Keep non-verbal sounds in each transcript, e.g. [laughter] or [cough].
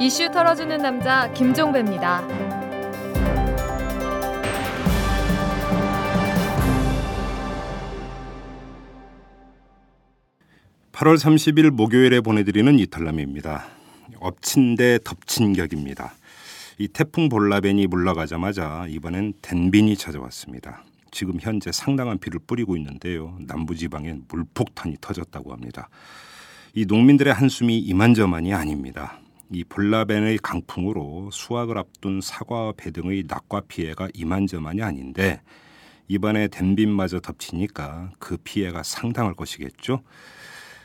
이슈 털어주는 남자 김종배입니다. 8월 30일 목요일에 보내드리는 이탈남입니다. 엎친 데 덮친 격입니다. 이 태풍 볼라벤이 물러가자마자 이번엔 덴빈이 찾아왔습니다. 지금 현재 상당한 비를 뿌리고 있는데요. 남부지방엔 물폭탄이 터졌다고 합니다. 이 농민들의 한숨이 이만저만이 아닙니다. 이 볼라벤의 강풍으로 수확을 앞둔 사과와 배 등의 낙과 피해가 이만저만이 아닌데 이번에 덴빈마저 덮치니까 그 피해가 상당할 것이겠죠.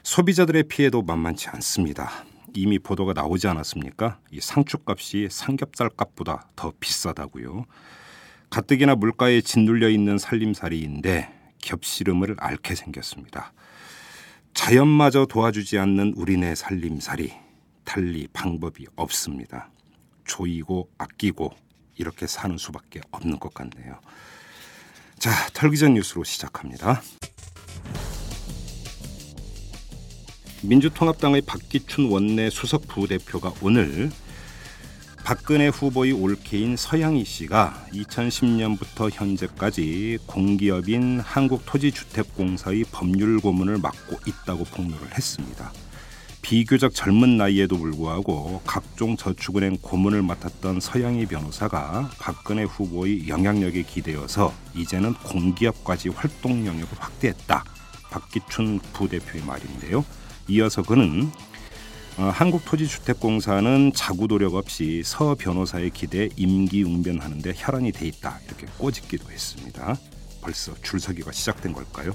소비자들의 피해도 만만치 않습니다. 이미 보도가 나오지 않았습니까? 이 상추값이 삼겹살 값보다 더 비싸다고요. 가뜩이나 물가에 짓눌려 있는 살림살이인데 겹씨름을 앓게 생겼습니다. 자연마저 도와주지 않는 우리네 살림살이 달리 방법이 없습니다. 조이고 아끼고 이렇게 사는 수밖에 없는 것 같네요. 자, 털기전 뉴스로 시작합니다. 민주통합당의 박기춘 원내 수석 부대표가 오늘 박근혜 후보의 올케인 서양희 씨가 2010년부터 현재까지 공기업인 한국토지주택공사의 법률 고문을 맡고 있다고 폭로를 했습니다. 비교적 젊은 나이에도 불구하고 각종 저축은행 고문을 맡았던 서양희 변호사가 박근혜 후보의 영향력에 기대어서 이제는 공기업까지 활동 영역을 확대했다. 박기춘 부대표의 말인데요. 이어서 그는 어, 한국토지주택공사는 자구 노력 없이 서 변호사의 기대에 임기응변하는데 혈안이 돼 있다 이렇게 꼬집기도 했습니다. 벌써 줄서기가 시작된 걸까요?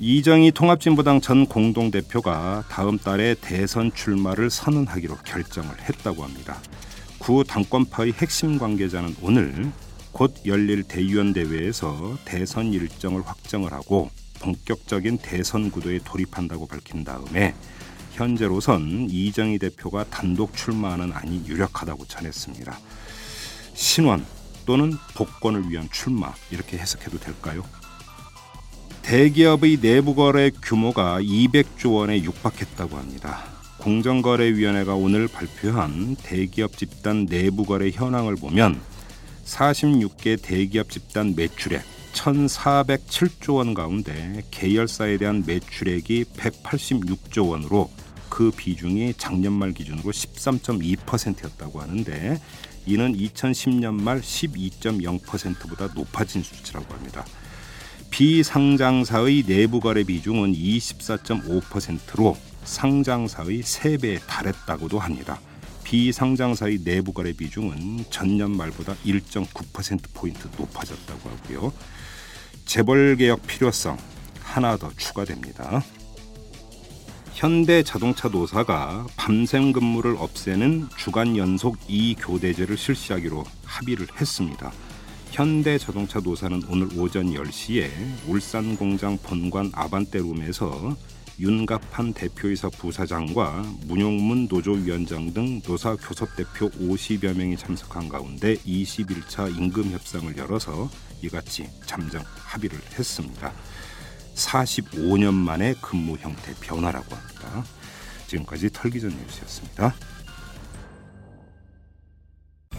이정희 통합진보당 전 공동대표가 다음 달에 대선 출마를 선언하기로 결정을 했다고 합니다. 구 당권파의 핵심 관계자는 오늘 곧 열릴 대의원 대회에서 대선 일정을 확정을 하고 본격적인 대선 구도에 돌입한다고 밝힌 다음에 현재로선 이정희 대표가 단독 출마하는 안이 유력하다고 전했습니다. 신원 또는 복권을 위한 출마 이렇게 해석해도 될까요? 대기업의 내부 거래 규모가 200조 원에 육박했다고 합니다. 공정거래위원회가 오늘 발표한 대기업 집단 내부 거래 현황을 보면 46개 대기업 집단 매출액 1,407조 원 가운데 계열사에 대한 매출액이 186조 원으로 그 비중이 작년 말 기준으로 13.2%였다고 하는데 이는 2010년 말 12.0%보다 높아진 수치라고 합니다. 비상장사의 내부 거래 비중은 24.5%로 상장사의 3배에 달했다고도 합니다. 비상장사의 내부 거래 비중은 전년 말보다 1.9% 포인트 높아졌다고 하고요. 재벌 개혁 필요성 하나 더 추가됩니다. 현대 자동차 노사가 밤샘 근무를 없애는 주간 연속 2교대제를 실시하기로 합의를 했습니다. 현대 자동차 노사는 오늘 오전 10시에 울산 공장 본관 아반떼룸에서 윤갑한 대표이사 부사장과 문용문 노조위원장 등 노사 교섭 대표 50여 명이 참석한 가운데 21차 임금 협상을 열어서 이같이 잠정 합의를 했습니다. 45년 만에 근무 형태 변화라고 합니다. 지금까지 털기전 뉴스였습니다.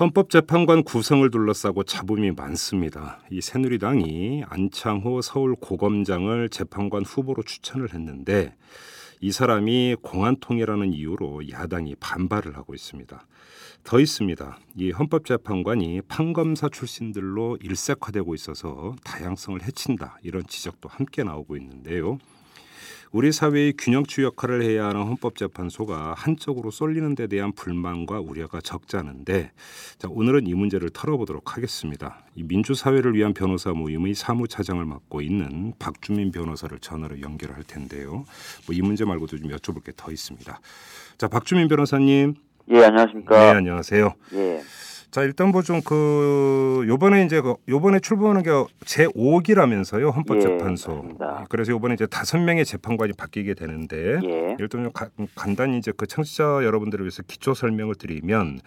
헌법재판관 구성을 둘러싸고 잡음이 많습니다. 이 새누리당이 안창호 서울 고검장을 재판관 후보로 추천을 했는데 이 사람이 공안통이라는 이유로 야당이 반발을 하고 있습니다. 더 있습니다. 이 헌법재판관이 판검사 출신들로 일색화되고 있어서 다양성을 해친다 이런 지적도 함께 나오고 있는데요. 우리 사회의 균형추 역할을 해야 하는 헌법재판소가 한쪽으로 쏠리는 데 대한 불만과 우려가 적지 않은데 자, 오늘은 이 문제를 털어보도록 하겠습니다. 이 민주사회를 위한 변호사 모임의 사무차장을 맡고 있는 박주민 변호사를 전화로 연결할 텐데요. 뭐 이 문제 말고도 좀 여쭤볼 게 더 있습니다. 자, 박주민 변호사님. 예, 안녕하십니까. 네, 안녕하세요. 예. 자 일단 뭐 좀 그 요번에 이제 그 요번에 출범하는 게 제 5기라면서요 헌법재판소. 예, 맞습니다. 그래서 요번에 이제 다섯 명의 재판관이 바뀌게 되는데 예. 일단 좀 가- 간단히 이제 그 청취자 여러분들을 위해서 기초 설명을 드리면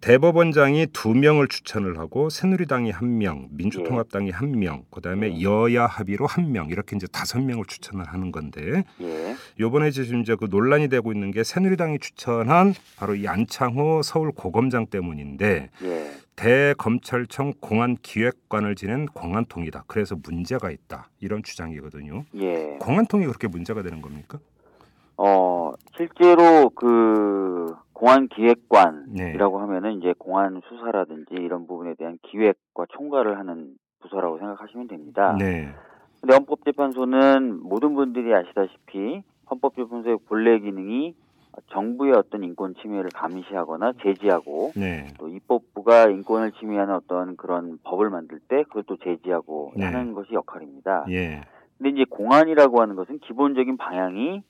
대법원장이 두 명을 추천을 하고 새누리당이 한 명, 민주통합당이 한 명, 그다음에 예. 여야 합의로 한 명 이렇게 이제 다섯 명을 추천을 하는 건데 예. 요번에 지금 이제 그 논란이 되고 있는 게 새누리당이 추천한 바로 이 안창호 서울 고검장 때문인데 예. 대검찰청 공안기획관을 지낸 공안통이다. 그래서 문제가 있다. 이런 주장이거든요. 예. 공안통이 그렇게 문제가 되는 겁니까? 어, 실제로 그 공안 기획관이라고 네. 하면은 이제 공안 수사라든지 이런 부분에 대한 기획과 총괄을 하는 부서라고 생각하시면 됩니다. 네. 근데 헌법재판소는 모든 분들이 아시다시피 헌법재판소의 본래 기능이 정부의 어떤 인권 침해를 감시하거나 제지하고 네. 또 입법부가 인권을 침해하는 어떤 그런 법을 만들 때 그것도 제지하고 네. 하는 것이 역할입니다. 예. 근데 이제 공안이라고 하는 것은 기본적인 방향이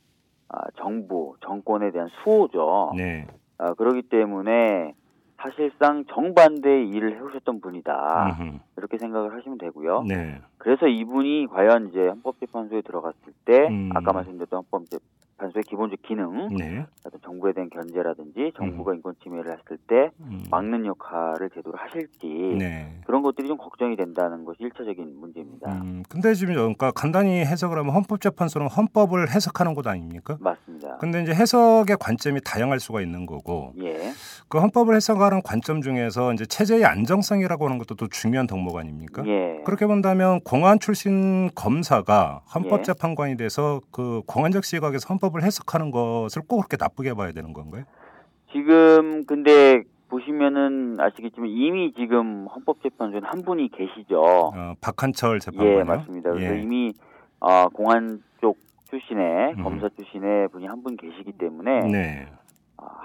아, 정부, 정권에 대한 수호죠. 네. 아, 그렇기 때문에 사실상 정반대의 일을 해오셨던 분이다. 음흠. 이렇게 생각을 하시면 되고요. 네. 그래서 이분이 과연 이제 헌법재판소에 들어갔을 때 음. 아까 말씀드렸던 헌법재판소의 기본적 기능, 네. 어떤 정부에 대한 견제라든지 정부가 인권 침해를 했을 때 음. 막는 역할을 제대로 하실지 네. 그런 것들이 좀 걱정이 된다는 것이 일차적인 문제입니다. 음, 근데 지금 그러니까 간단히 해석을 하면 헌법재판소는 헌법을 해석하는 곳 아닙니까? 맞습니다. 근데 이제 해석의 관점이 다양할 수가 있는 거고 예, 그 헌법을 해석하는 관점 중에서 이제 체제의 안정성이라고 하는 것도 또 중요한 덕목 아닙니까? 예, 그렇게 본다면 공안 출신 검사가 헌법재판관이 돼서 그 공안적 시각에서 헌법을 해석하는 것을 꼭 그렇게 나쁘게 봐야 되는 건가요? 지금 근데 보시면은 아시겠지만 이미 지금 헌법재판소에 한 분이 계시죠. 어, 박한철 재판관이요. 예, 맞습니다. 그래서 예. 이미 어, 공안 쪽 출신의 음. 검사 출신의 분이 한 분 계시기 때문에 네.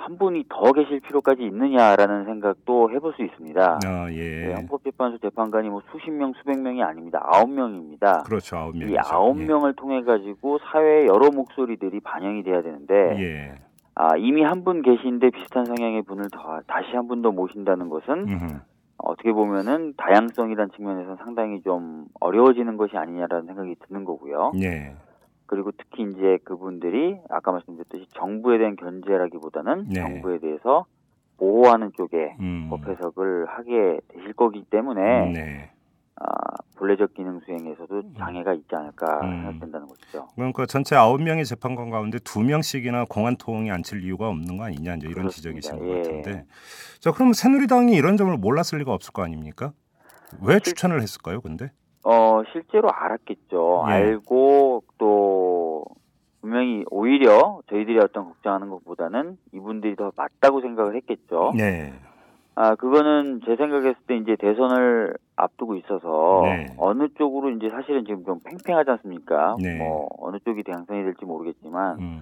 아, 한 분이 더 계실 필요까지 있느냐라는 생각도 해볼 수 있습니다. 아, 네, 예. 헌법재판소 재판관이 뭐 수십 명, 수백 명이 아닙니다. 아홉 명입니다. 그렇죠. 아홉 명이죠. 이 아홉 명을 통해 가지고 사회의 여러 목소리들이 반영이 돼야 되는데 예. 예. 아, 이미 한 분 계신데 비슷한 성향의 분을 더 다시 한 분 더 모신다는 것은 음흠. 어떻게 보면은 다양성이라는 측면에서 상당히 좀 어려워지는 것이 아니냐라는 생각이 드는 거고요. 예. 그리고 특히 이제 그분들이 아까 말씀드렸듯이 정부에 대한 견제라기보다는 네. 정부에 대해서 보호하는 쪽에 음. 법 해석을 하게 되실 거기 때문에 네. 아, 본래적 기능 수행에서도 장애가 있지 않을까 음. 생각된다는 것이죠. 그러니까 전체 아홉 명의 재판관 가운데 두 명씩이나 공안통이 앉힐 이유가 없는 거 아니냐 이제 이런. 지적이신 것 예. 같은데. 자, 그럼 새누리당이 이런 점을 몰랐을 리가 없을 거 아닙니까? 왜 추천을 했을까요, 근데? 어, 실제로 알았겠죠. 예. 알고 또 분명히 오히려 저희들이 어떤 걱정하는 것보다는 이분들이 더 맞다고 생각을 했겠죠. 네. 아, 그거는 제 생각했을 때 이제 대선을 앞두고 있어서 네. 어느 쪽으로 이제 사실은 지금 좀 팽팽하지 않습니까? 네. 뭐 어느 쪽이 당선이 될지 모르겠지만 음.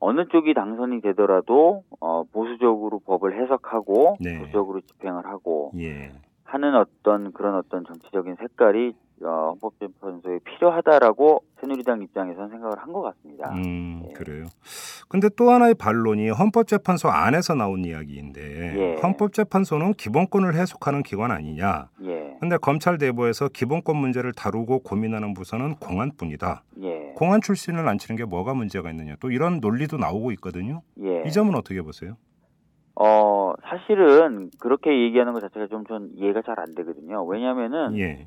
어느 쪽이 당선이 되더라도 어, 보수적으로 법을 해석하고 네. 보수적으로 집행을 하고 예. 하는 어떤 그런 어떤 정치적인 색깔이 어, 헌법재판소에 필요하다라고 새누리당 입장에서는 생각을 한 것 같습니다. 음, 예. 그래요. 근데 또 하나의 반론이 헌법재판소 안에서 나온 이야기인데 예. 헌법재판소는 기본권을 해석하는 기관 아니냐. 예, 근데 검찰 내부에서 기본권 문제를 다루고 고민하는 부서는 공안뿐이다. 예, 공안 출신을 앉히는 게 뭐가 문제가 있느냐. 또 이런 논리도 나오고 있거든요. 예. 이 점은 어떻게 보세요? 어, 사실은 그렇게 얘기하는 것 자체가 좀 전 이해가 잘 안 되거든요. 왜냐하면은 예.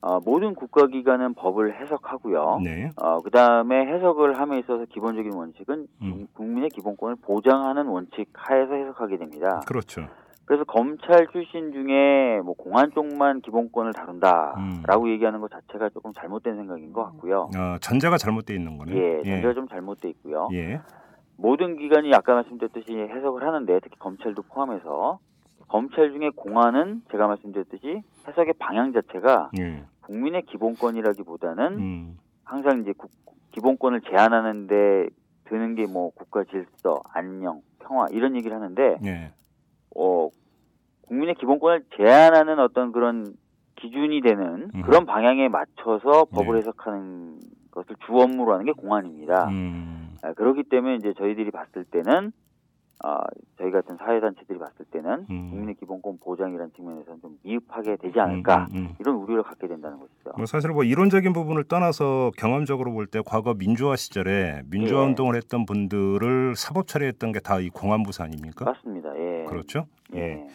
어, 모든 국가기관은 법을 해석하고요. 네. 어, 그 다음에 해석을 함에 있어서 기본적인 원칙은 음. 국민의 기본권을 보장하는 원칙 하에서 해석하게 됩니다. 그렇죠. 그래서 검찰 출신 중에 뭐 공안 쪽만 기본권을 다룬다라고 음. 얘기하는 것 자체가 조금 잘못된 생각인 것 같고요. 어, 전제가 잘못돼 있는 거네. 예, 전제가 좀 잘못돼 있고요. 예. 모든 기관이 아까 말씀드렸듯이 해석을 하는데 특히 검찰도 포함해서 검찰 중에 공안은 제가 말씀드렸듯이 해석의 방향 자체가 예. 국민의 기본권이라기보다는 음. 항상 이제 국- 기본권을 제한하는데 드는 게 뭐 국가 질서, 안녕, 평화 이런 얘기를 하는데 예. 어 국민의 기본권을 제한하는 어떤 그런 기준이 되는 음. 그런 방향에 맞춰서 법을 네. 해석하는 것을 주 업무로 하는 게 공안입니다. 음. 아, 그렇기 때문에 이제 저희들이 봤을 때는 어, 저희 같은 사회단체들이 봤을 때는 음. 국민의 기본권 보장이라는 측면에서는 좀 미흡하게 되지 않을까 음, 음, 음. 이런 우려를 갖게 된다는 것이죠. 뭐 사실 뭐 이론적인 부분을 떠나서 경험적으로 볼 때 과거 민주화 시절에 민주화 예. 운동을 했던 분들을 사법 처리했던 게 다 이 공안부사 아닙니까? 맞습니다. 예. 그렇죠. 예. 예.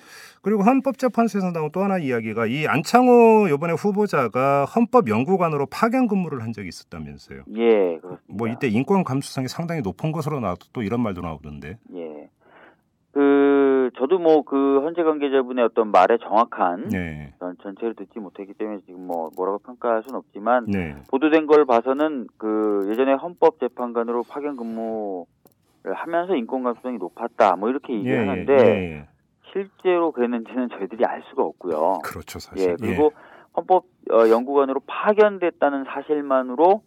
그리고 헌법재판소에서 나온 또 하나 이야기가 이 안창호 이번에 후보자가 헌법연구관으로 파견 근무를 한 적이 있었다면서요. 예, 그렇습니다. 뭐 이때 인권 감수성이 상당히 높은 것으로 나와도 또 이런 말도 나오던데. 예. 그 저도 뭐그 헌재 관계자분의 어떤 말에 정확한 네. 전 전체를 듣지 못했기 때문에 지금 뭐 뭐라고 평가할 수는 없지만 네. 보도된 걸 봐서는 그 예전에 헌법재판관으로 파견 근무를 하면서 인권 감수성이 높았다 뭐 이렇게 얘기를 하는데 예. 실제로 그랬는지는 저희들이 알 수가 없고요. 그렇죠, 사실. 예, 그리고 헌법 어, 연구관으로 파견됐다는 사실만으로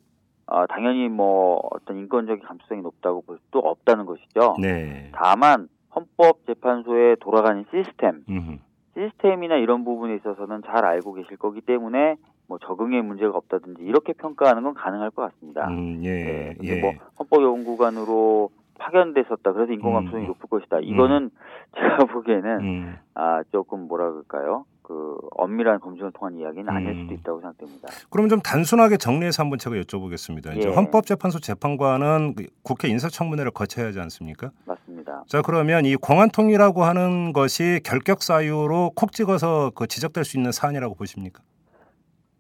어, 당연히 뭐 어떤 인권적인 감수성이 높다고 볼 수도 없다는 것이죠. 예. 네. 다만 헌법재판소에 돌아가는 시스템, 음흠. 시스템이나 이런 부분에 있어서는 잘 알고 계실 거기 때문에 뭐 적응에 문제가 없다든지 이렇게 평가하는 건 가능할 것 같습니다. 음, 예, 예. 근데 예. 뭐 헌법 연구관으로 파견됐었다. 그래서 인권감수성이 음. 높을 것이다. 이거는 제가 보기에는 음. 아 조금 뭐라 그럴까요? 그 엄밀한 검증을 통한 이야기는 아닐 음. 수도 있다고 생각됩니다. 그럼 좀 단순하게 정리해서 한번 제가 여쭤보겠습니다. 이제 예. 헌법재판소 재판관은 그 국회 인사청문회를 거쳐야 하지 않습니까? 맞습니다. 자 그러면 이 공안통이라고 하는 것이 결격 사유로 콕 찍어서 그 지적될 수 있는 사안이라고 보십니까?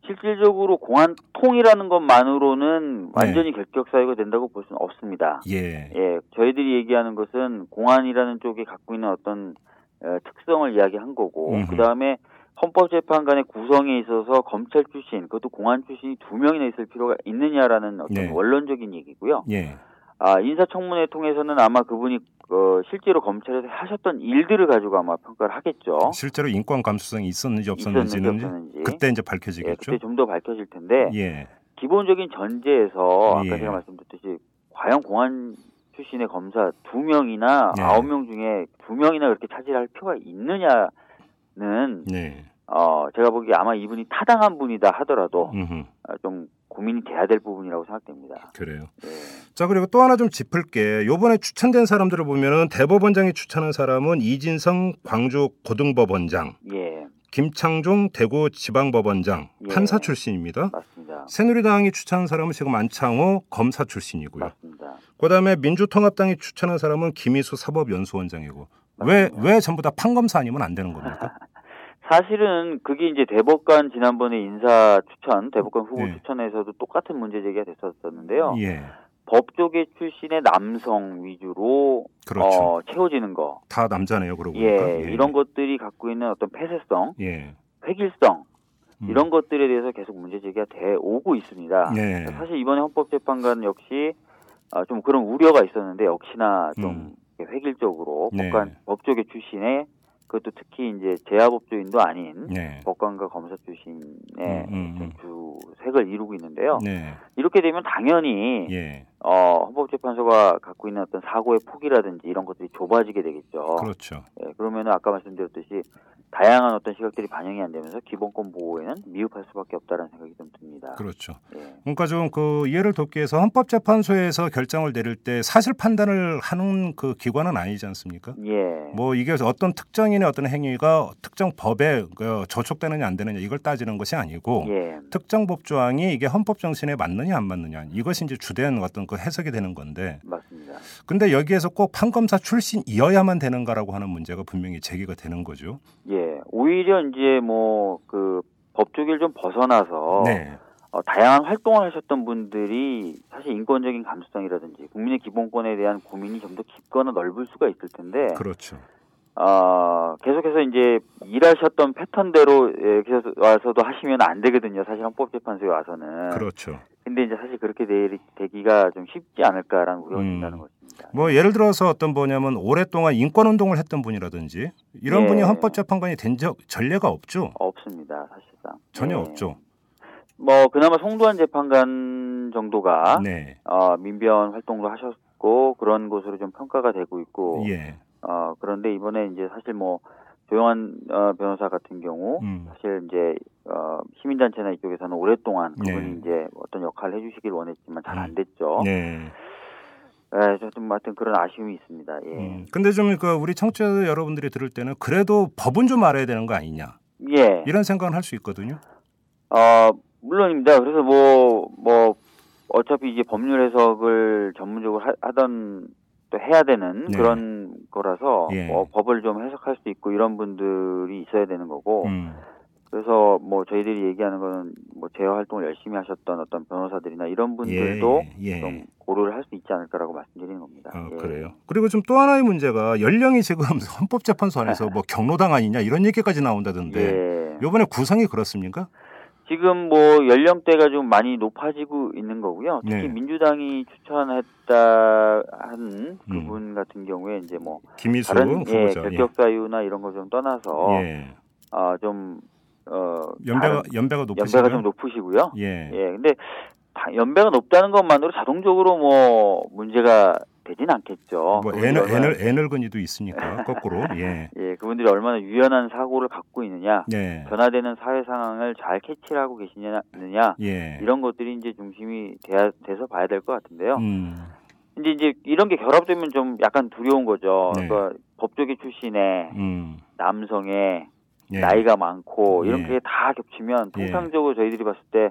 실질적으로 공안 통이라는 것만으로는 네. 완전히 결격 사유가 된다고 볼 수는 없습니다. 예. 예, 저희들이 얘기하는 것은 공안이라는 쪽이 갖고 있는 어떤 어, 특성을 이야기한 거고. 그 다음에 헌법재판관의 구성에 있어서 검찰 출신, 그것도 공안 출신이 두 명이나 있을 필요가 있느냐라는 어떤 네. 원론적인 얘기고요. 예. 아, 인사청문회 통해서는 아마 그분이 어, 실제로 검찰에서 하셨던 일들을 가지고 아마 평가를 하겠죠. 실제로 인권 감수성이 있었는지 있었는지 없었는지는 없었는지. 그때 이제 예, 밝혀지겠죠. 그때 좀 더 밝혀질 텐데 예. 기본적인 전제에서 예. 아까 제가 말씀드렸듯이 과연 공안 출신의 검사 두 명이나 네. 아홉 명 중에 두 명이나 그렇게 차지할 필요가 있느냐 는 네. 어 제가 보기에 아마 이분이 타당한 분이다 하더라도 음흠. 어, 좀 고민이 돼야 될 부분이라고 생각됩니다. 그래요. 예. 자 그리고 또 하나 좀 짚을 게. 요번에 추천된 사람들을 보면은 대법원장이 추천한 사람은 이진성 광주 고등법원장, 예, 김창종 대구 지방법원장 예. 판사 출신입니다. 맞습니다. 새누리당이 추천한 사람은 지금 안창호 검사 출신이고요. 맞습니다. 그다음에 민주통합당이 추천한 사람은 김희수 사법연수원장이고 왜 왜 전부 다 판검사 아니면 안 되는 겁니까? [laughs] 사실은 그게 이제 대법관 지난번에 인사 추천, 대법관 후보 네. 추천에서도 똑같은 문제 제기가 됐었었는데요. 예, 법조계 출신의 남성 위주로 그렇죠. 어, 채워지는 거, 다 남자네요. 그러고 예, 보니까. 이런 것들이 갖고 있는 어떤 폐쇄성, 예, 획일성 음. 이런 것들에 대해서 계속 문제 제기가 돼 오고 있습니다. 예. 사실 이번에 헌법재판관 역시 어, 좀 그런 우려가 있었는데 역시나 좀 음. 획일적으로 네. 법관 법조계 출신의 그것도 특히 이제 재하법조인도 아닌 네. 법관과 검사 출신의 음, 음, 음. 주색을 이루고 있는데요. 네. 이렇게 되면 당연히 예. 어, 헌법재판소가 갖고 있는 어떤 사고의 폭이라든지 이런 것들이 좁아지게 되겠죠. 그렇죠. 예, 그러면 아까 말씀드렸듯이 다양한 어떤 시각들이 반영이 안 되면서 기본권 보호에는 미흡할 수밖에 없다는 생각이 좀 듭니다. 그렇죠. 예. 그러니까 좀 그 이해를 돕기 위해서 헌법재판소에서 결정을 내릴 때 사실 판단을 하는 그 기관은 아니지 않습니까? 예. 뭐 이게 어떤 특정인의 어떤 행위가 특정 법에 그 저촉되느냐 안 되느냐 이걸 따지는 것이 아니고 예. 특정 법 조항이 이게 헌법 정신에 맞 느냐 안 맞느냐 이것이 이제 주된 어떤 그 해석이 되는 건데 맞습니다. 근데 여기에서 꼭 판검사 출신이어야만 되는가라고 하는 문제가 분명히 제기가 되는 거죠. 예. 오히려 이제 뭐 그 법조계를 좀 벗어나서 네. 어, 다양한 활동을 하셨던 분들이 사실 인권적인 감수성이라든지 국민의 기본권에 대한 고민이 좀 더 깊거나 넓을 수가 있을 텐데 그렇죠. 어, 계속해서 이제 일하셨던 패턴대로 예, 계속 와서도 하시면 안 되거든요. 사실 헌법재판소에 와서는. 그렇죠. 근데 이제 사실 그렇게 되, 되기가 좀 쉽지 않을까라는 우려가 음. 든다는 것입니다. 뭐 예를 들어서 어떤 뭐냐면 오랫동안 인권 운동을 했던 분이라든지 이런 예. 분이 헌법재판관이 된 적 전례가 없죠. 없습니다, 사실상. 전혀 예. 없죠. 뭐 그나마 송도한 재판관 정도가 네. 어, 민변 활동도 하셨고 그런 곳으로 좀 평가가 되고 있고 예. 어, 그런데 이번에 이제 사실 뭐 조영한 어, 변호사 같은 경우 음. 사실 이제 어, 시민단체나 이쪽에서는 오랫동안 네. 그분이 이제 어떤 역할을 해주시길 원했지만 잘안 음. 됐죠. 네. 예, 좀 하여튼 그런 아쉬움이 있습니다. 예. 음, 근데 좀 그 우리 청취자 여러분들이 들을 때는 그래도 법은 좀 알아야 되는 거 아니냐 예. 이런 생각은 할 수 있거든요. 어, 물론입니다. 그래서 뭐, 뭐, 어차피 이제 법률 해석을 전문적으로 하, 하던 또 해야 되는 네. 그런 거라서 예. 뭐 법을 좀 해석할 수 있고 이런 분들이 있어야 되는 거고 음, 그래서 뭐 저희들이 얘기하는 거는 뭐 제어 활동을 열심히 하셨던 어떤 변호사들이나 이런 분들도 예, 예. 좀 고려를 할 수 있지 않을까라고 말씀드리는 겁니다. 어, 예. 그래요. 그리고 좀 또 하나의 문제가 연령이 지금 [laughs] 헌법재판소 안에서 뭐 경로당 아니냐 이런 얘기까지 나온다던데 [laughs] 예. 요번에 구성이 그렇습니까? 지금 뭐 연령대가 좀 많이 높아지고 있는 거고요. 특히 네. 민주당이 추천했다 한 그분 같은 경우에 이제 뭐 김희수 다른 예. 결격 사유나 이런 거 좀 떠나서 예. 아좀 어, 연배가 연배가 높으시고요. 연배가 좀 높으시고요. 예. 예, 근데 다- 연배가 높다는 것만으로 자동적으로 뭐 문제가 되진 않겠죠. 뭐 애널 애널 애널근이도 있으니까 거꾸로. [laughs] 예. 예, 그분들이 얼마나 유연한 사고를 갖고 있느냐, 예. 변화되는 사회 상황을 잘 캐치를 하고 계시느냐, 예. 이런 것들이 이제 중심이 돼야, 돼서 봐야 될 것 같은데요. 음. 근데 이제 이런 게 결합되면 좀 약간 두려운 거죠. 네. 그러니까 법조계 출신의 음. 남성의 예. 나이가 많고 예. 이런 게 다 겹치면 예. 통상적으로 저희들이 봤을 때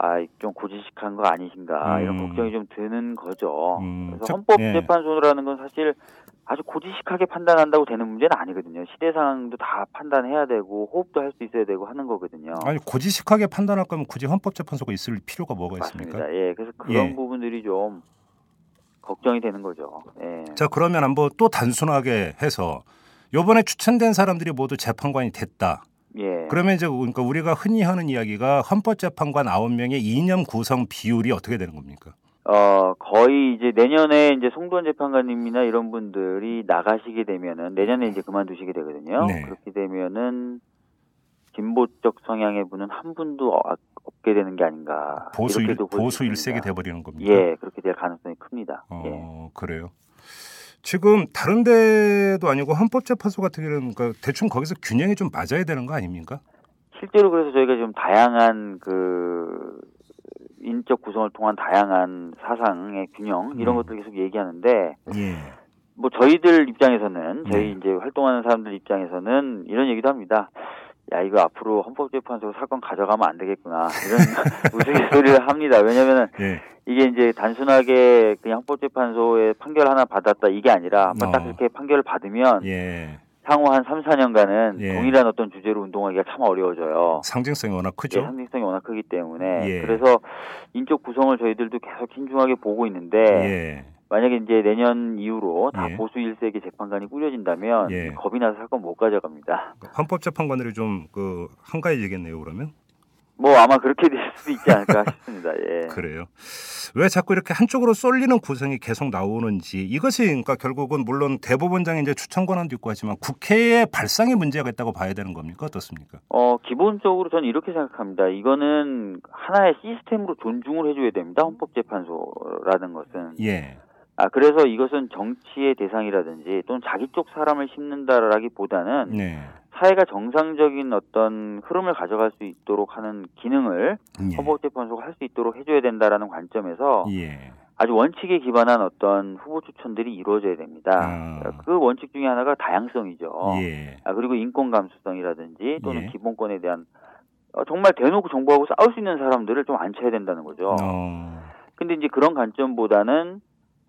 아, 좀 고지식한 거 아니신가 이런 음. 걱정이 좀 드는 거죠. 음. 그래서 저- 헌법재판소라는 건 사실 아주 고지식하게 판단한다고 되는 문제는 아니거든요. 시대 상황도 다 판단해야 되고 호흡도 할 수 있어야 되고 하는 거거든요. 아니 고지식하게 판단할 거면 굳이 헌법재판소가 있을 필요가 뭐가 있습니까? 맞습니다. 예, 그래서 그런 예. 부분들이 좀 걱정이 되는 거죠. 예. 자 그러면 한번 또 단순하게 해서 요번에 추천된 사람들이 모두 재판관이 됐다. 예. 그러면 이제 그러니까 우리가 흔히 하는 이야기가 헌법재판관 9명의 이념 구성 비율이 어떻게 되는 겁니까? 어, 거의 이제 내년에 이제 송도원 재판관님이나 이런 분들이 나가시게 되면은 내년에 이제 그만두시게 되거든요. 네. 그렇게 되면은 진보적 성향의 분은 한 분도 어- 없게 되는 게 아닌가. 보수 일, 보수 일색이. 돼버리는 겁니까? 예, 그렇게 될 가능성이 큽니다. 예. 어 그래요. 지금 다른 데도 아니고 헌법재판소 같은 경우는 그 대충 거기서 균형이 좀 맞아야 되는 거 아닙니까? 실제로 그래서 저희가 좀 다양한 그 인적 구성을 통한 다양한 사상의 균형 이런 음. 것들 계속 얘기하는데 예. 뭐 저희들 입장에서는 저희 네. 이제 활동하는 사람들 입장에서는 이런 얘기도 합니다. 야 이거 앞으로 헌법재판소로 사건 가져가면 안 되겠구나 이런 [laughs] 우스갯소리를 합니다. 왜냐면은 예. 이게 이제 단순하게 그냥 헌법재판소에 판결 하나 받았다 이게 아니라 한번 어. 딱 그렇게 판결을 받으면 예. 향후 한 3, 4년간은 예. 동일한 어떤 주제로 운동하기가 참 어려워져요. 상징성이 워낙 예, 크죠. 상징성이 워낙 크기 때문에 예. 그래서 인적 구성을 저희들도 계속 신중하게 보고 있는데 예. 만약에 이제 내년 이후로 다 예. 보수 일색의 재판관이 꾸려진다면 예. 겁이 나서 사건 못 가져갑니다. 헌법재판관들이 좀 그 한가해지겠네요. 그러면 뭐 아마 그렇게 될 수도 있지 않을까 [laughs] 싶습니다. 예. 그래요. 왜 자꾸 이렇게 한쪽으로 쏠리는 구성이 계속 나오는지 이것이 그러니까 결국은 물론 대법원장의 이제 추천 권한도 있고 하지만 국회의 발상에 문제가 있다고 봐야 되는 겁니까 어떻습니까? 어 기본적으로 저는 이렇게 생각합니다. 이거는 하나의 시스템으로 존중을 해줘야 됩니다. 헌법재판소라는 것은. 예. 아 그래서 이것은 정치의 대상이라든지 또는 자기 쪽 사람을 심는다라기보다는 네. 사회가 정상적인 어떤 흐름을 가져갈 수 있도록 하는 기능을 예. 헌법재판소가 할 수 있도록 해줘야 된다라는 관점에서 예. 아주 원칙에 기반한 어떤 후보 추천들이 이루어져야 됩니다. 아. 그 원칙 중에 하나가 다양성이죠. 예. 아, 그리고 인권 감수성이라든지 또는 예. 기본권에 대한 어, 정말 대놓고 정부하고 싸울 수 있는 사람들을 좀 앉혀야 된다는 거죠. 어. 근데 이제 그런 관점보다는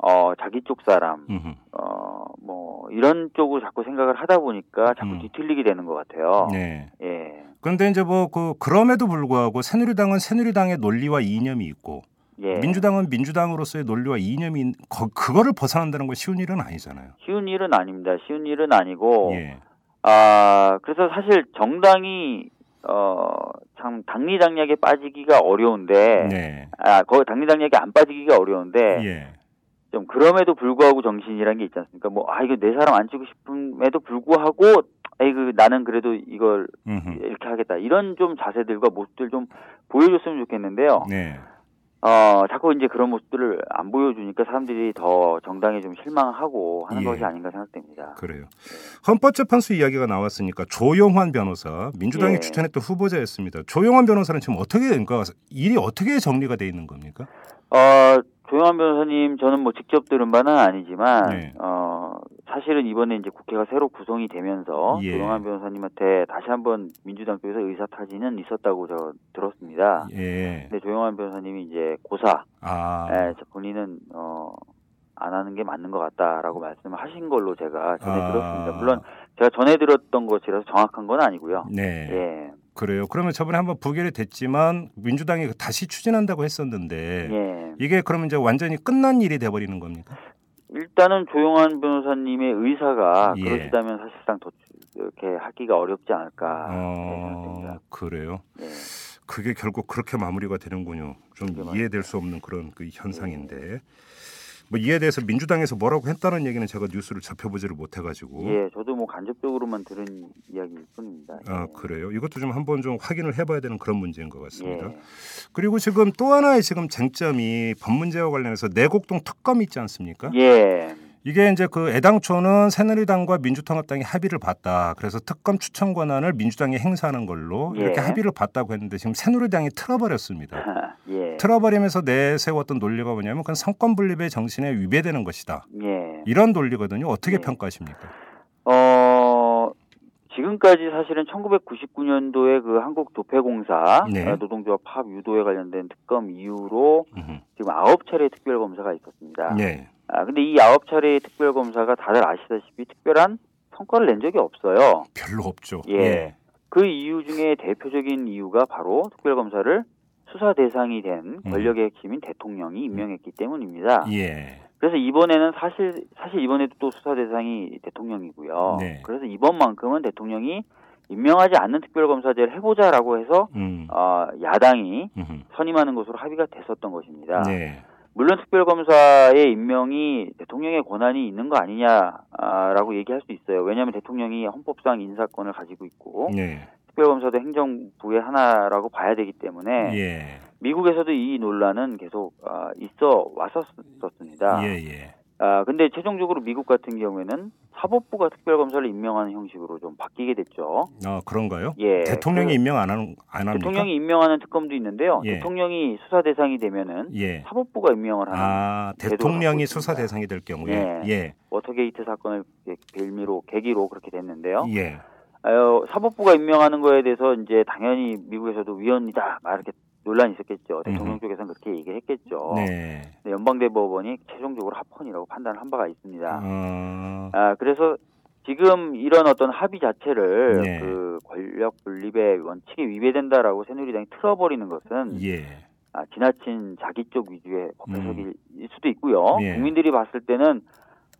어, 자기 쪽 사람, 음흠. 어, 뭐, 이런 쪽으로 자꾸 생각을 하다 보니까 자꾸 음. 뒤틀리게 되는 것 같아요. 네. 예. 그런데 이제 뭐 그 그럼에도 불구하고 새누리당은 새누리당의 논리와 이념이 있고 예. 민주당은 민주당으로서의 논리와 이념이 있- 거, 그거를 벗어난다는 건 쉬운 일은 아니잖아요. 쉬운 일은 아닙니다. 쉬운 일은 아니고, 예. 아, 그래서 사실 정당이, 어, 참, 당리당략에 빠지기가 어려운데, 네. 아, 거기 당리당략에 안 빠지기가 어려운데, 예. 좀 그럼에도 불구하고 정신이란 게 있지 않습니까? 뭐, 아, 이거 내 사람 안 치고 싶음에도 불구하고, 아이고, 나는 그래도 이걸 음흠. 이렇게 하겠다. 이런 좀 자세들과 모습들 좀 보여줬으면 좋겠는데요. 네. 어, 자꾸 이제 그런 모습들을 안 보여주니까 사람들이 더 정당에 좀 실망하고 하는 예. 것이 아닌가 생각됩니다. 그래요. 헌법재판소 이야기가 나왔으니까 조용환 변호사 민주당이 예. 추천했던 후보자였습니다. 조용환 변호사는 지금 어떻게 그러니까 일이 어떻게 정리가 돼 있는 겁니까? 어, 조영환 변호사님 저는 뭐 직접 들은 바는 아니지만 네. 어 사실은 이번에 이제 국회가 새로 구성이 되면서 예. 조영환 변호사님한테 다시 한번 민주당 쪽에서 의사 타진은 있었다고 저 들었습니다. 예. 근데 조영환 변호사님이 이제 고사, 아. 예, 저 본인은 어. 안 하는 게 맞는 것 같다라고 말씀을 하신 걸로 제가 전해 아. 들었습니다. 물론 제가 전해 들었던 것이라서 정확한 건 아니고요. 네. 예, 그래요. 그러면 저번에 한번 부결이 됐지만 민주당이 다시 추진한다고 했었는데 예. 이게 그러면 이제 완전히 끝난 일이 돼 버리는 겁니까? 일단은 조용한 변호사님의 의사가 예. 그러시다면 사실상 더 이렇게 하기가 어렵지 않을까. 어, 그래요. 예. 그게 결국 그렇게 마무리가 되는군요. 좀 이해될 수 없는 그런 그 현상인데 뭐 이에 대해서 민주당에서 뭐라고 했다는 얘기는 제가 뉴스를 접해보지를 못해가지고 예, 저도 뭐 간접적으로만 들은 이야기일 뿐입니다. 아 예. 그래요. 이것도 좀 한번 좀 확인을 해봐야 되는 그런 문제인 것 같습니다. 예. 그리고 지금 또 하나의 지금 쟁점이 법 문제와 관련해서 내곡동 특검 있지 않습니까? 예. 이게 이제 그 애당초는 새누리당과 민주통합당이 합의를 봤다. 그래서 특검 추천 권한을 민주당이 행사하는 걸로 이렇게 예. 합의를 봤다고 했는데 지금 새누리당이 틀어버렸습니다. 예. 틀어버리면서 내세웠던 논리가 뭐냐면 그건 성권 분립의 정신에 위배되는 것이다. 예. 이런 논리거든요. 어떻게 예. 평가하십니까? 어, 지금까지 사실은 1999년도에 그 한국도폐공사 네. 어, 노동조합 파업 유도에 관련된 특검 이후로 음흠. 지금 아홉 차례 특별검사가 있었습니다. 네. 아, 근데 이 아홉 차례의 특별검사가 다들 아시다시피 특별한 성과를 낸 적이 없어요. 별로 없죠. 예. 그 이유 중에 대표적인 이유가 바로 특별검사를 수사 대상이 된 음. 권력의 핵심인 대통령이 임명했기 때문입니다. 예. 그래서 이번에는 사실 사실 이번에도 또 수사 대상이 대통령이고요. 네. 그래서 이번만큼은 대통령이 임명하지 않는 특별검사제를 해보자라고 해서 음. 어, 야당이 음흠. 선임하는 것으로 합의가 됐었던 것입니다. 네. 물론 특별검사의 임명이 대통령의 권한이 있는 거 아니냐라고 얘기할 수 있어요. 왜냐하면 대통령이 헌법상 인사권을 가지고 있고 네. 특별검사도 행정부의 하나라고 봐야 되기 때문에 예. 미국에서도 이 논란은 계속 아, 있어 왔었습니다. 예. 예. 아 근데 최종적으로 미국 같은 경우에는 사법부가 특별검사를 임명하는 형식으로 좀 바뀌게 됐죠. 아 그런가요? 예, 대통령이 그 임명 안 하는 안 합니까? 대통령이 임명하는 특검도 있는데요. 예. 대통령이 수사 대상이 되면은 예. 사법부가 임명을 하는 아 대통령이 수사. 대상이 될 경우에 예. 예. 워터게이트 사건을 빌미로 계기로 그렇게 됐는데요. 예. 어, 사법부가 임명하는 거에 대해서 이제 당연히 미국에서도 위헌이다 막 이렇게 논란이 있었겠죠. 대통령. 쪽에서는 그렇게 얘기를 했겠죠. 네. 근데 연방대법원이 최종적으로 합헌이라고 판단을 한 바가 있습니다. 어, 아 그래서 지금 이런 어떤 합의 자체를 네. 그 권력 분립의 원칙에 위배된다라고 새누리당이 틀어버리는 것은 예. 아, 지나친 자기적 위주의 법 음. 해석일 수도 있고요. 예. 국민들이 봤을 때는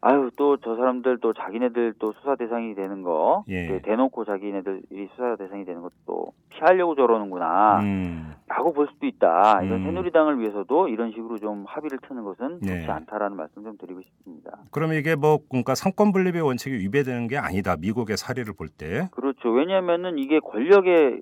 아유 또 저 사람들 또 자기네들 또 수사 대상이 되는 거 예. 그 대놓고 자기네들이 수사 대상이 되는 것도 피하려고 저러는구나 음. 라고 볼 수도 있다. 이런 음. 새누리당을 위해서도 이런 식으로 좀 합의를 트는 것은 네. 좋지 않다라는 말씀 좀 드리고 싶습니다. 그러면 이게 뭐 그러니까 삼권 분립의 원칙이 위배되는 게 아니다. 미국의 사례를 볼 때. 그렇죠. 왜냐하면은 이게 권력의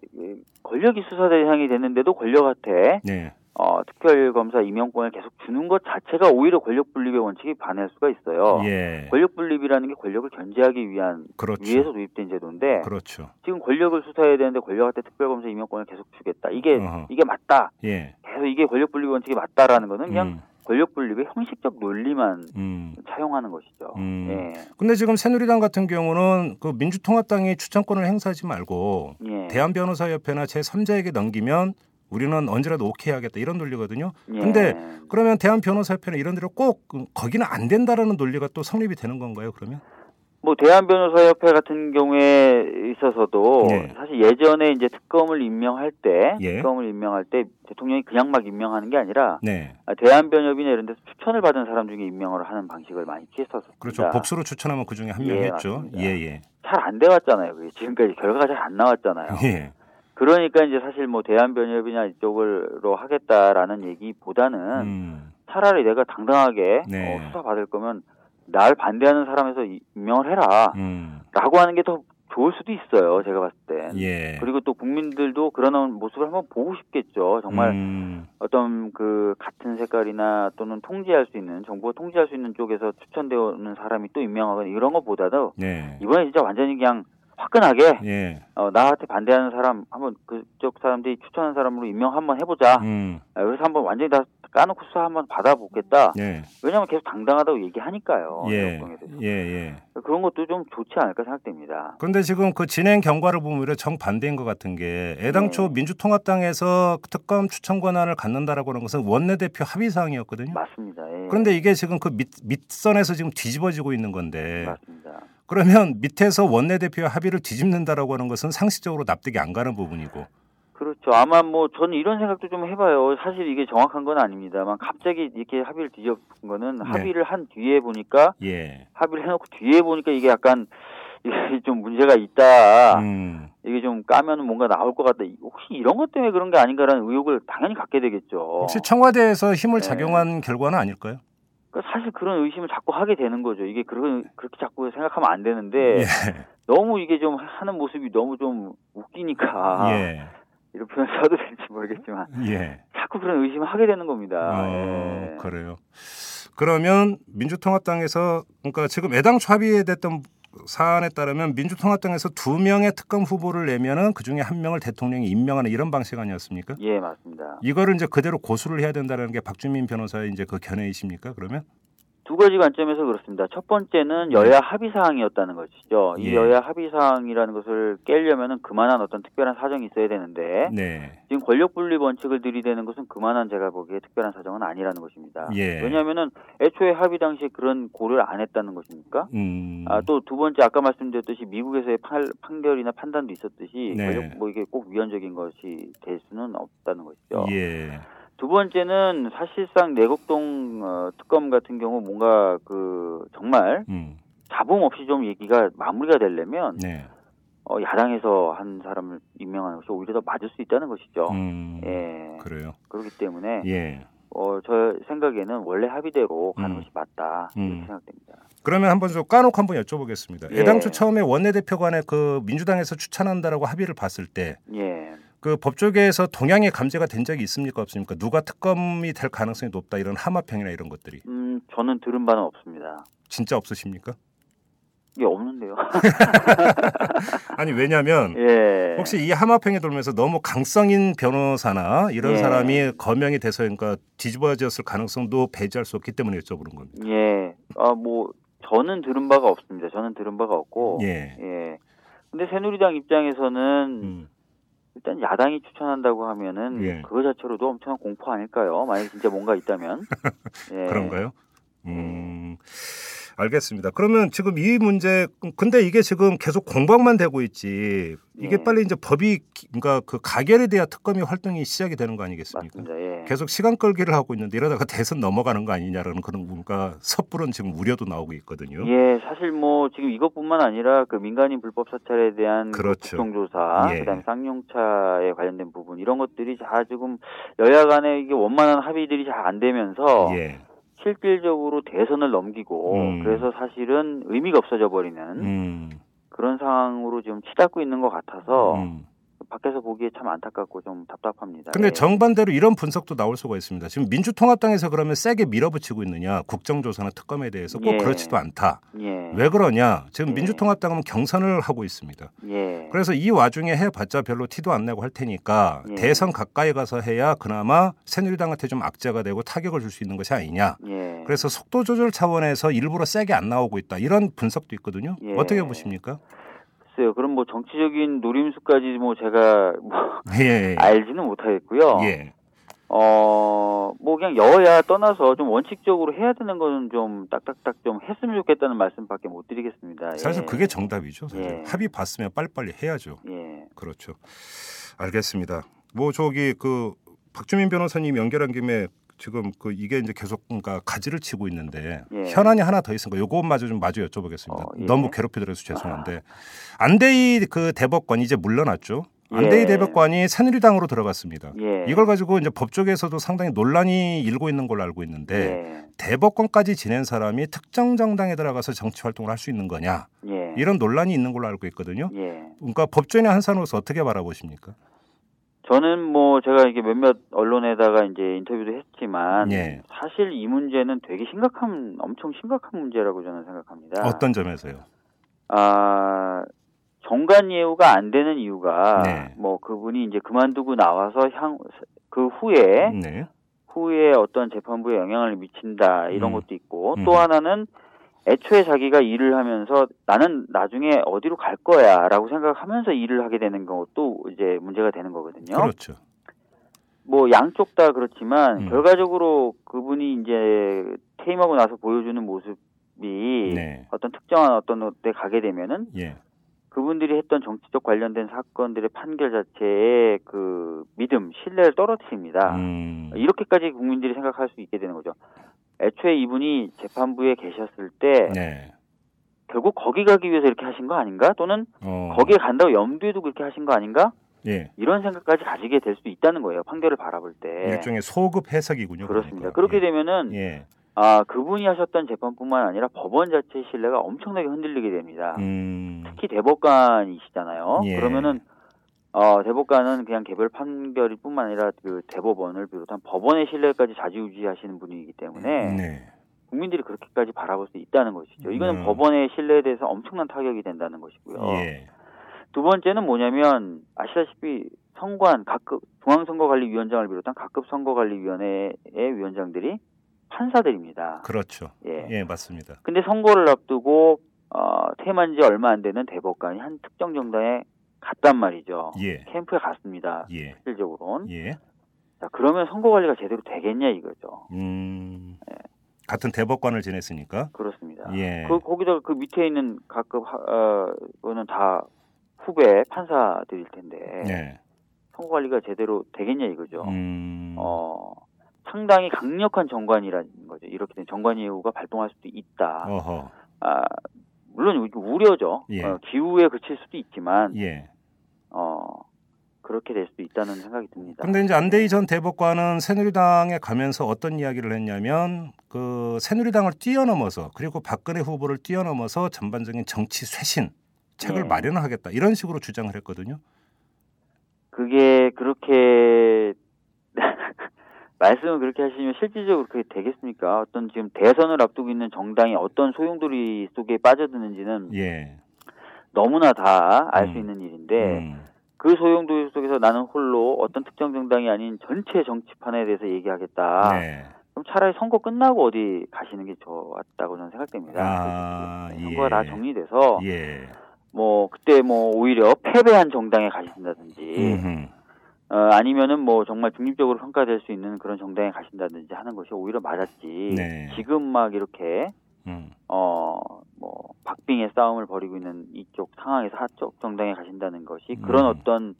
권력이 수사 대상이 됐는데도 권력한테 네. 어, 특별검사 임명권을 계속 주는 것 자체가 오히려 권력 분립의 원칙이 반할 수가 있어요. 예. 권력 분립이라는 게 권력을 견제하기 위한 그렇죠. 위해서 도입된 제도인데 그렇죠. 지금 권력을 수사해야 되는데 권력한테 특별검사 임명권을 계속 주겠다. 이게 어허. 이게 맞다. 예. 계속 이게 권력 분립 원칙이 맞다라는 거는 그냥 음. 권력 분립의 형식적 논리만 음. 차용하는 것이죠. 음. 예. 근데 지금 새누리당 같은 경우는 그 민주통합당이 추천권을 행사하지 말고 예. 대한변호사협회나 제3자에게 넘기면 우리는 언제라도 오케이 하겠다 이런 논리거든요. 예. 근데 그러면 대한 변호사협회는 이런 데로 꼭 거기는 안 된다라는 논리가 또 성립이 되는 건가요? 그러면? 뭐 대한 변호사협회 같은 경우에 있어서도 예. 사실 예전에 이제 특검을 임명할 때 예. 특검을 임명할 때 대통령이 그냥 막 임명하는 게 아니라 네. 아, 대한 변협이나 이런 데서 추천을 받은 사람 중에 임명을 하는 방식을 많이 취했었습니다. 그렇죠. 복수로 추천하면 그 중에 한명 예, 했죠. 맞습니다. 예, 예. 잘 안 돼왔잖아요. 지금까지 결과가 잘 안 나왔잖아요. 예. 그러니까 이제 사실 뭐 대한변협이나 이쪽으로 하겠다라는 얘기보다는 음. 차라리 내가 당당하게 네. 어, 수사 받을 거면 날 반대하는 사람에서 이- 임명을 해라. 음. 라고 하는 게 더 좋을 수도 있어요. 제가 봤을 때. 예. 그리고 또 국민들도 그런 모습을 한번 보고 싶겠죠. 정말 음. 어떤 그 같은 색깔이나 또는 통제할 수 있는 정부가 통제할 수 있는 쪽에서 추천되는 사람이 또 임명하거나 이런 것보다도 네. 이번에 진짜 완전히 그냥 화끈하게 예. 어, 나한테 반대하는 사람 한번 그쪽 사람들이 추천한 사람으로 임명 한번 해보자. 음. 아, 그래서 한번 완전히 다 까놓고 수사 한번 받아보겠다. 예. 왜냐하면 계속 당당하다고 얘기하니까요. 예. 예, 예. 그런 것도 좀 좋지 않을까 생각됩니다. 그런데 지금 그 진행 경과를 보면 오히려 정반대인 것 같은 게 애당초 네. 민주통합당에서 특검 추천 권한을 갖는다라고 하는 것은 원내대표 합의 사항이었거든요. 맞습니다. 예. 그런데 이게 지금 그 밑, 밑선에서 지금 뒤집어지고 있는 건데 맞습니다. 그러면 밑에서 원내대표의 합의를 뒤집는다라고 하는 것은 상식적으로 납득이 안 가는 부분이고 그렇죠. 아마 뭐 저는 이런 생각도 좀 해봐요. 사실 이게 정확한 건 아닙니다만 갑자기 이렇게 합의를 뒤집은 거는 네. 합의를 한 뒤에 보니까 예. 합의를 해놓고 뒤에 보니까 이게 약간 [laughs] 이게 좀 문제가 있다. 음. 이게 좀 까면은 뭔가 나올 것 같다. 혹시 이런 것 때문에 그런 게 아닌가라는 의혹을 당연히 갖게 되겠죠. 혹시 청와대에서 힘을 네. 작용한 결과는 아닐까요? 그러니까 사실 그런 의심을 자꾸 하게 되는 거죠. 이게 그런 그렇게 자꾸 생각하면 안 되는데 예. 너무 이게 좀 하는 모습이 너무 좀 웃기니까 예. 이런 표현 써도 될지 모르겠지만 예. 자꾸 그런 의심을 하게 되는 겁니다. 어, 예. 그래요. 그러면 민주통합당에서 그러니까 지금 애당초 합의됐던 사안에 따르면 민주통합당에서 두 명의 특검 후보를 내면은 그 중에 한 명을 대통령이 임명하는 이런 방식 아니었습니까? 예, 맞습니다. 이거를 이제 그대로 고수를 해야 된다는 게 박주민 변호사의 이제 그 견해이십니까? 그러면 두 가지 관점에서 그렇습니다. 첫 번째는 여야 합의 사항이었다는 것이죠. 네. 예. 이 여야 합의 사항이라는 것을 깨려면은 그만한 어떤 특별한 사정이 있어야 되는데 네, 지금 권력 분리 원칙을 들이대는 것은 그만한 제가 보기에 특별한 사정은 아니라는 것입니다. 예. 왜냐하면은 애초에 합의 당시에 그런 고려를 안 했다는 것입니까? 음, 아, 또 두 번째 아까 말씀드렸듯이 미국에서의 판, 판결이나 판단도 있었듯이 네. 권력 뭐 이게 꼭 위헌적인 것이 될 수는 없다는 것이죠. 예, 두 번째는 사실상 내곡동 어, 특검 같은 경우 뭔가 그 정말 음, 잡음 없이 좀 얘기가 마무리가 되려면 네, 어, 야당에서 한 사람을 임명하는 것이 오히려 더 맞을 수 있다는 것이죠. 음, 예. 그래요. 그렇기 때문에 예. 어, 저 생각에는 원래 합의대로 가는 음. 것이 맞다 이렇게 음. 생각됩니다. 그러면 한번 좀 까놓고 한번 여쭤보겠습니다. 예. 애당초 처음에 원내대표 간에 그 민주당에서 추천한다라고 합의를 봤을 때 예. 그 법조계에서 동향의 감지가 된 적이 있습니까 없습니까? 누가 특검이 될 가능성이 높다 이런 하마평이나 이런 것들이 음, 저는 들은 바는 없습니다. 진짜 없으십니까? 이게 없는데요. [laughs] 아니 왜냐하면 예. 혹시 이 하마평이 돌면서 너무 강성인 변호사나 이런 예. 사람이 거명이 돼서 그러니까 뒤집어졌을 가능성도 배제할 수 없기 때문에 여쭤보는 겁니다. 예. 아, 뭐, 저는 들은 바가 없습니다. 저는 들은 바가 없고. 예. 예. 근데 새누리당 입장에서는 음. 일단 야당이 추천한다고 하면은 예. 그거 자체로도 엄청난 공포 아닐까요? 만약 진짜 뭔가 있다면. [laughs] 예. 그런가요? 음. 알겠습니다. 그러면 지금 이 문제 근데 이게 지금 계속 공방만 되고 있지. 이게 예. 빨리 이제 법이 기- 그러니까 그 가결에 대한 특검이 활동이 시작이 되는 거 아니겠습니까? 맞습니다. 예. 계속 시간 끌기를 하고 있는데 이러다가 대선 넘어가는 거 아니냐라는 그런 뭔가 섣부른 지금 우려도 나오고 있거든요. 예, 사실 뭐 지금 이것뿐만 아니라 그 민간인 불법 사찰에 대한 그렇죠. 국정조사, 예. 그다음에 쌍용차에 관련된 부분 이런 것들이 다 지금 여야 간에 이게 원만한 합의들이 잘 안 되면서 예. 실질적으로 대선을 넘기고 음. 그래서 사실은 의미가 없어져 버리는 음. 그런 상황으로 지금 치닫고 있는 것 같아서 음. 밖에서 보기에 참 안타깝고 좀 답답합니다. 근데 예. 정반대로 이런 분석도 나올 수가 있습니다. 지금 민주통합당에서 그러면 세게 밀어붙이고 있느냐 국정조사나 특검에 대해서 꼭 예. 그렇지도 않다. 예. 왜 그러냐? 지금 예. 민주통합당은 경선을 하고 있습니다. 예. 그래서 이 와중에 해봤자 별로 티도 안 내고 할 테니까 예. 대선 가까이 가서 해야 그나마 새누리당한테 좀 악재가 되고 타격을 줄 수 있는 것이 아니냐. 예. 그래서 속도 조절 차원에서 일부러 세게 안 나오고 있다. 이런 분석도 있거든요. 예. 어떻게 보십니까? 글쎄요. 그럼 뭐 정치적인 노림수까지 뭐 제가 뭐 예. 알지는 못하겠고요. 예. 어, 뭐 그냥 여야 떠나서 좀 원칙적으로 해야 되는 거는 좀 딱딱딱 좀 했으면 좋겠다는 말씀밖에 못 드리겠습니다. 사실 예. 그게 정답이죠. 사실. 예. 합의 봤으면 빨리빨리 해야죠. 예. 그렇죠. 알겠습니다. 뭐 저기 그 박주민 변호사님 연결한 김에 지금 그 이게 이제 계속 그러니까 가지를 치고 있는데 예. 현안이 하나 더 있으니까 요것마저 좀 마저 여쭤보겠습니다. 어, 예. 너무 괴롭혀드려서 죄송한데 안대희 그 대법관 이제 물러났죠. 안대희 예. 대법관이 새누리당으로 들어갔습니다. 예. 이걸 가지고 이제 법조계에서도 상당히 논란이 일고 있는 걸로 알고 있는데 예. 대법관까지 지낸 사람이 특정 정당에 들어가서 정치 활동을 할 수 있는 거냐 예. 이런 논란이 있는 걸로 알고 있거든요. 예. 그러니까 법조인의 한 사람으로서 어떻게 바라보십니까? 저는 뭐 제가 이게 몇몇 언론에다가 이제 인터뷰도 했지만 예. 사실 이 문제는 되게 심각한 엄청 심각한 문제라고 저는 생각합니다. 어떤 점에서요? 아 정관 예우가 안 되는 이유가 네. 뭐 그분이 이제 그만두고 나와서 향 그 후에 네. 후에 어떤 재판부에 영향을 미친다 이런 음. 것도 있고 음. 또 하나는 애초에 자기가 일을 하면서 나는 나중에 어디로 갈 거야라고 생각하면서 일을 하게 되는 것도 이제 문제가 되는 거거든요. 그렇죠. 뭐 양쪽 다 그렇지만 음. 결과적으로 그분이 이제 퇴임하고 나서 보여주는 모습이 네. 어떤 특정한 어떤 데 가게 되면은 예. 그분들이 했던 정치적 관련된 사건들의 판결 자체의 그 믿음, 신뢰를 떨어뜨립니다. 음. 이렇게까지 국민들이 생각할 수 있게 되는 거죠. 애초에 이분이 재판부에 계셨을 때 네. 결국 거기 가기 위해서 이렇게 하신 거 아닌가? 또는 어. 거기에 간다고 염두에 두고 그렇게 하신 거 아닌가? 예. 이런 생각까지 가지게 될 수도 있다는 거예요. 판결을 바라볼 때. 일종의 소급 해석이군요. 네. 그렇습니다. 그러니까. 그렇게 예. 되면은 예. 아 그분이 하셨던 재판뿐만 아니라 법원 자체의 신뢰가 엄청나게 흔들리게 됩니다. 음. 특히 대법관이시잖아요. 예. 그러면은 어, 대법관은 그냥 개별 판결일 뿐만 아니라 그 대법원을 비롯한 법원의 신뢰까지 좌지우지하시는 분이기 때문에 네. 국민들이 그렇게까지 바라볼 수 있다는 것이죠. 이거는 음. 법원의 신뢰에 대해서 엄청난 타격이 된다는 것이고요. 예. 두 번째는 뭐냐면 아시다시피 선관 각급 중앙선거관리위원장을 비롯한 각급 선거관리위원회의 위원장들이 판사들입니다. 그렇죠. 예. 예, 맞습니다. 근데 선거를 앞두고 어, 퇴임한 지 얼마 안 되는 대법관이 한 특정 정당에 갔단 말이죠. 예. 캠프에 갔습니다. 예. 실질적으로는. 예. 자, 그러면 선거 관리가 제대로 되겠냐 이거죠. 음. 같은 대법관을 지냈으니까. 그렇습니다. 예. 그 거기다 그 밑에 있는 각급 하- 어, 그거는 다 후배 판사들일 텐데 네. 선거 관리가 제대로 되겠냐 이거죠. 음. 어, 상당히 강력한 정관이라는 거죠. 이렇게 된 정관 예우가 발동할 수도 있다. 어허. 아, 물론 우려죠. 예. 어, 기후에 그칠 수도 있지만 예. 어, 그렇게 될 수도 있다는 생각이 듭니다. 근데 이제 안대희 전 대법관은 새누리당에 가면서 어떤 이야기를 했냐면 그 새누리당을 뛰어넘어서 그리고 박근혜 후보를 뛰어넘어서 전반적인 정치 쇄신 책을 예. 마련하겠다 이런 식으로 주장을 했거든요. 그게 그렇게 [laughs] 말씀을 그렇게 하시면 실질적으로 그렇게 되겠습니까? 어떤 지금 대선을 앞두고 있는 정당이 어떤 소용돌이 속에 빠져드는지는 예. 너무나 다 알수 음. 있는 일인데 음. 그 소용돌이 속에서 나는 홀로 어떤 특정 정당이 아닌 전체 정치판에 대해서 얘기하겠다. 네. 그럼 차라리 선거 끝나고 어디 가시는 게 좋았다고 저는 생각됩니다. 아, 네, 예. 선거가 다 정리돼서 예. 뭐 그때 뭐 오히려 패배한 정당에 가신다든지 음흠. 어, 아니면은 뭐 정말 중립적으로 평가될 수 있는 그런 정당에 가신다든지 하는 것이 오히려 맞았지. 네. 지금 막 이렇게 음. 어뭐 박빙의 싸움을 벌이고 있는 이쪽 상황에서 한쪽 정당에 가신다는 것이 음. 그런 어떤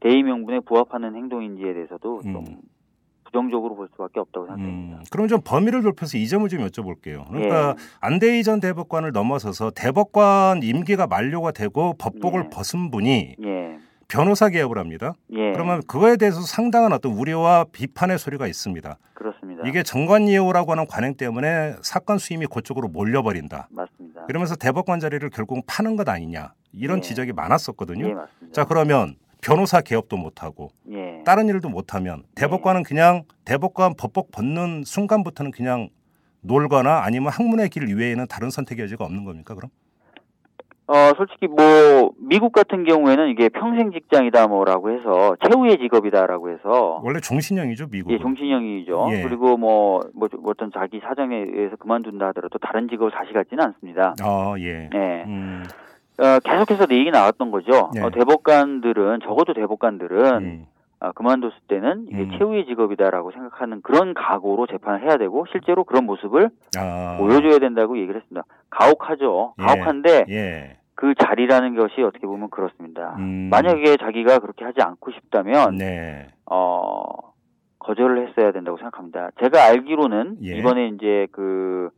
대의 명분에 부합하는 행동인지에 대해서도 좀 음. 부정적으로 볼 수밖에 없다고 생각됩니다. 음, 그럼 좀 범위를 좁혀서 이 점을 좀 여쭤볼게요. 그러니까 예. 안대희 전 대법관을 넘어서서 대법관 임기가 만료가 되고 법복을 예. 벗은 분이 예. 변호사 개업을 합니다. 예. 그러면 그거에 대해서 상당한 어떤 우려와 비판의 소리가 있습니다. 그렇습니다. 이게 정관예우라고 하는 관행 때문에 사건 수임이 그쪽으로 몰려버린다. 맞습니다. 그러면서 대법관 자리를 결국 파는 것 아니냐 이런 예. 지적이 많았었거든요. 예, 맞습니다. 자 그러면 변호사 개업도 못하고 예. 다른 일도 못하면 대법관은 그냥 대법관 법복 벗는 순간부터는 그냥 놀거나 아니면 학문의 길 이외에는 다른 선택의 여지가 없는 겁니까 그럼? 어, 솔직히 뭐 미국 같은 경우에는 이게 평생 직장이다 뭐라고 해서 최후의 직업이다라고 해서 원래 종신형이죠 미국. 예, 종신형이죠. 예. 그리고 뭐, 뭐, 뭐 어떤 자기 사정에 의해서 그만둔다 하더라도 다른 직업을 다시 갖지는 않습니다. 아 예. 예. 음, 어, 계속해서 내 얘기 나왔던 거죠. 예. 어, 대법관들은, 적어도 대법관들은, 음, 아, 그만뒀을 때는 이게 음. 최후의 직업이다라고 생각하는 그런 각오로 재판을 해야 되고, 실제로 그런 모습을 아, 보여줘야 된다고 얘기를 했습니다. 가혹하죠. 예. 가혹한데, 예. 그 자리라는 것이 어떻게 보면 그렇습니다. 음, 만약에 자기가 그렇게 하지 않고 싶다면, 네. 어, 거절을 했어야 된다고 생각합니다. 제가 알기로는 예. 이번에 이제 그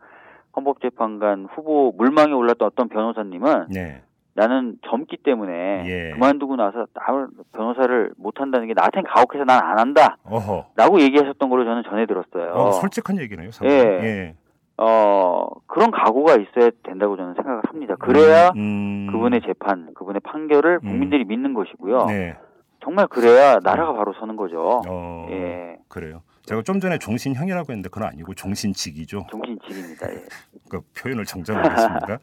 헌법재판관 후보 물망에 올랐던 어떤 변호사님은 네. 나는 젊기 때문에 예. 그만두고 나서 나 변호사를 못 한다는 게 나한테는 가혹해서 난 안 한다. 어허. 라고 얘기하셨던 걸로 저는 전해 들었어요. 어, 솔직한 얘기네요. 상당히. 예. 예. 어, 그런 각오가 있어야 된다고 저는 생각을 합니다. 그래야 음, 그분의 재판, 그분의 판결을 음. 국민들이 믿는 것이고요. 네. 정말 그래야 나라가 바로 서는 거죠. 어, 예. 그래요. 제가 좀 전에 종신형이라고 했는데 그건 아니고 종신직이죠. 정신직입니다. 예. [laughs] 그 표현을 정정하겠습니다.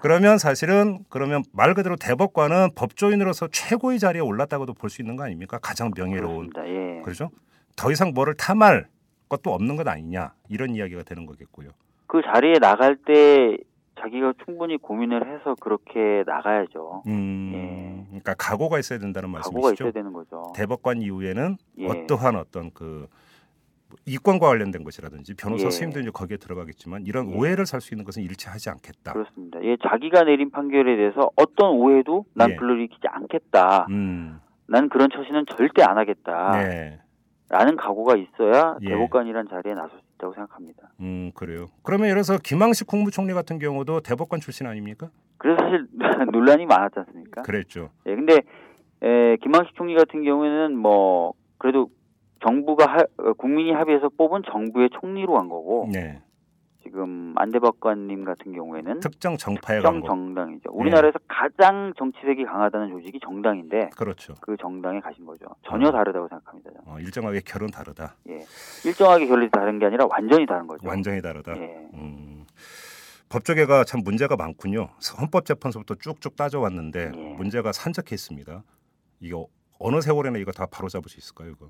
그러면 사실은 그러면 말 그대로 대법관은 법조인으로서 최고의 자리에 올랐다고도 볼 수 있는 거 아닙니까? 가장 명예로운. 예. 그렇죠? 더 이상 뭐를 탐할 것도 없는 것 아니냐 이런 이야기가 되는 거겠고요. 그 자리에 나갈 때 자기가 충분히 고민을 해서 그렇게 나가야죠. 음, 예. 그러니까 각오가 있어야 된다는 각오가 말씀이시죠. 있어야 되는 거죠. 대법관 이후에는 예. 어떠한 어떤 그 이권과 관련된 것이라든지 변호사 예. 수임도 이제 거기에 들어가겠지만 이런 예. 오해를 살 수 있는 것은 일치하지 않겠다. 그렇습니다. 예, 자기가 내린 판결에 대해서 어떤 오해도 난 예. 불러일으키지 않겠다. 음, 난 그런 처신은 절대 안 하겠다. 네, 라는 각오가 있어야 예. 대법관이란 자리에 나설 수 있다고 생각합니다. 음 그래요. 그러면 예를 들어서 김항식 국무총리 같은 경우도 대법관 출신 아닙니까? 그래서 사실 [laughs] 논란이 많았지 않습니까? 그랬죠. 예, 근데 에, 김항식 총리 같은 경우에는 뭐 그래도 정부가 하- 어, 국민이 합의해서 뽑은 정부의 총리로 간 거고 네, 지금 안대법관님 같은 경우에는 특정 정파에 특정. 정당이죠. 우리나라에서 가장 정치색이 강하다는 조직이 정당인데 그렇죠. 그 정당에 가신 거죠. 전혀 음. 다르다고 생각합니다. 어, 일정하게 결은 다르다. 예, 일정하게 결론이 다른 게 아니라 완전히 다른 거죠. 완전히 다르다. 예. 음, 법조계가 참 문제가 많군요. 헌법재판소부터 쭉쭉 따져왔는데 예. 문제가 산적해 있습니다. 이거 어느 세월에나 이거 다 바로잡을 수 있을까요? 이거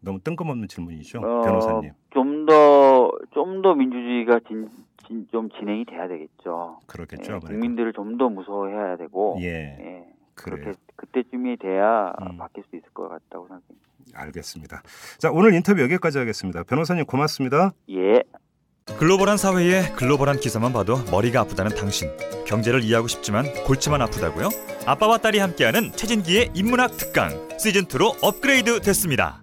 너무 뜬금없는 질문이죠, 어, 변호사님. 좀더 좀 더 민주주의가 진, 진- 좀 진행이 돼야 되겠죠. 그렇겠죠, 예. 국민들을 좀 더 무서워해야 되고 예, 예. 그렇게 그때쯤이 돼야 음. 바뀔 수 있을 것 같다고 생각합니다. 알겠습니다. 자, 오늘 인터뷰 여기까지 하겠습니다. 변호사님 고맙습니다. 예. 글로벌한 사회에 글로벌한 기사만 봐도 머리가 아프다는 당신. 경제를 이해하고 싶지만 골치만 아프다고요? 아빠와 딸이 함께하는 최진기의 인문학 특강 시즌 2로 업그레이드 됐습니다.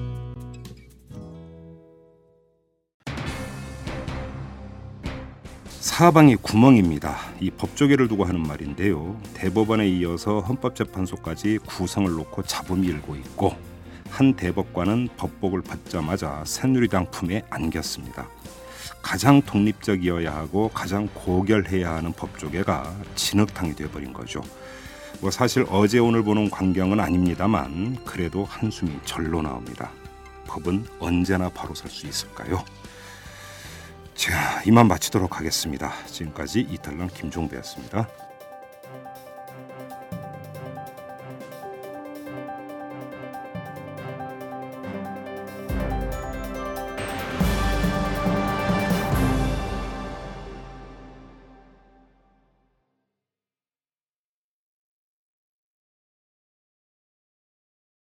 사방이 구멍입니다. 이 법조계를 두고 하는 말인데요. 대법원에 이어서 헌법재판소까지 구성을 놓고 잡음이 일고 있고 한 대법관은 법복을 받자마자 새누리당 품에 안겼습니다. 가장 독립적이어야 하고 가장 고결해야 하는 법조계가 진흙탕이 되어버린 거죠. 뭐 사실 어제 오늘 보는 광경은 아닙니다만 그래도 한숨이 절로 나옵니다. 법은 언제나 바로 설 수 있을까요? 자, 이만 마치도록 하겠습니다. 지금까지 이탈남 김종배였습니다.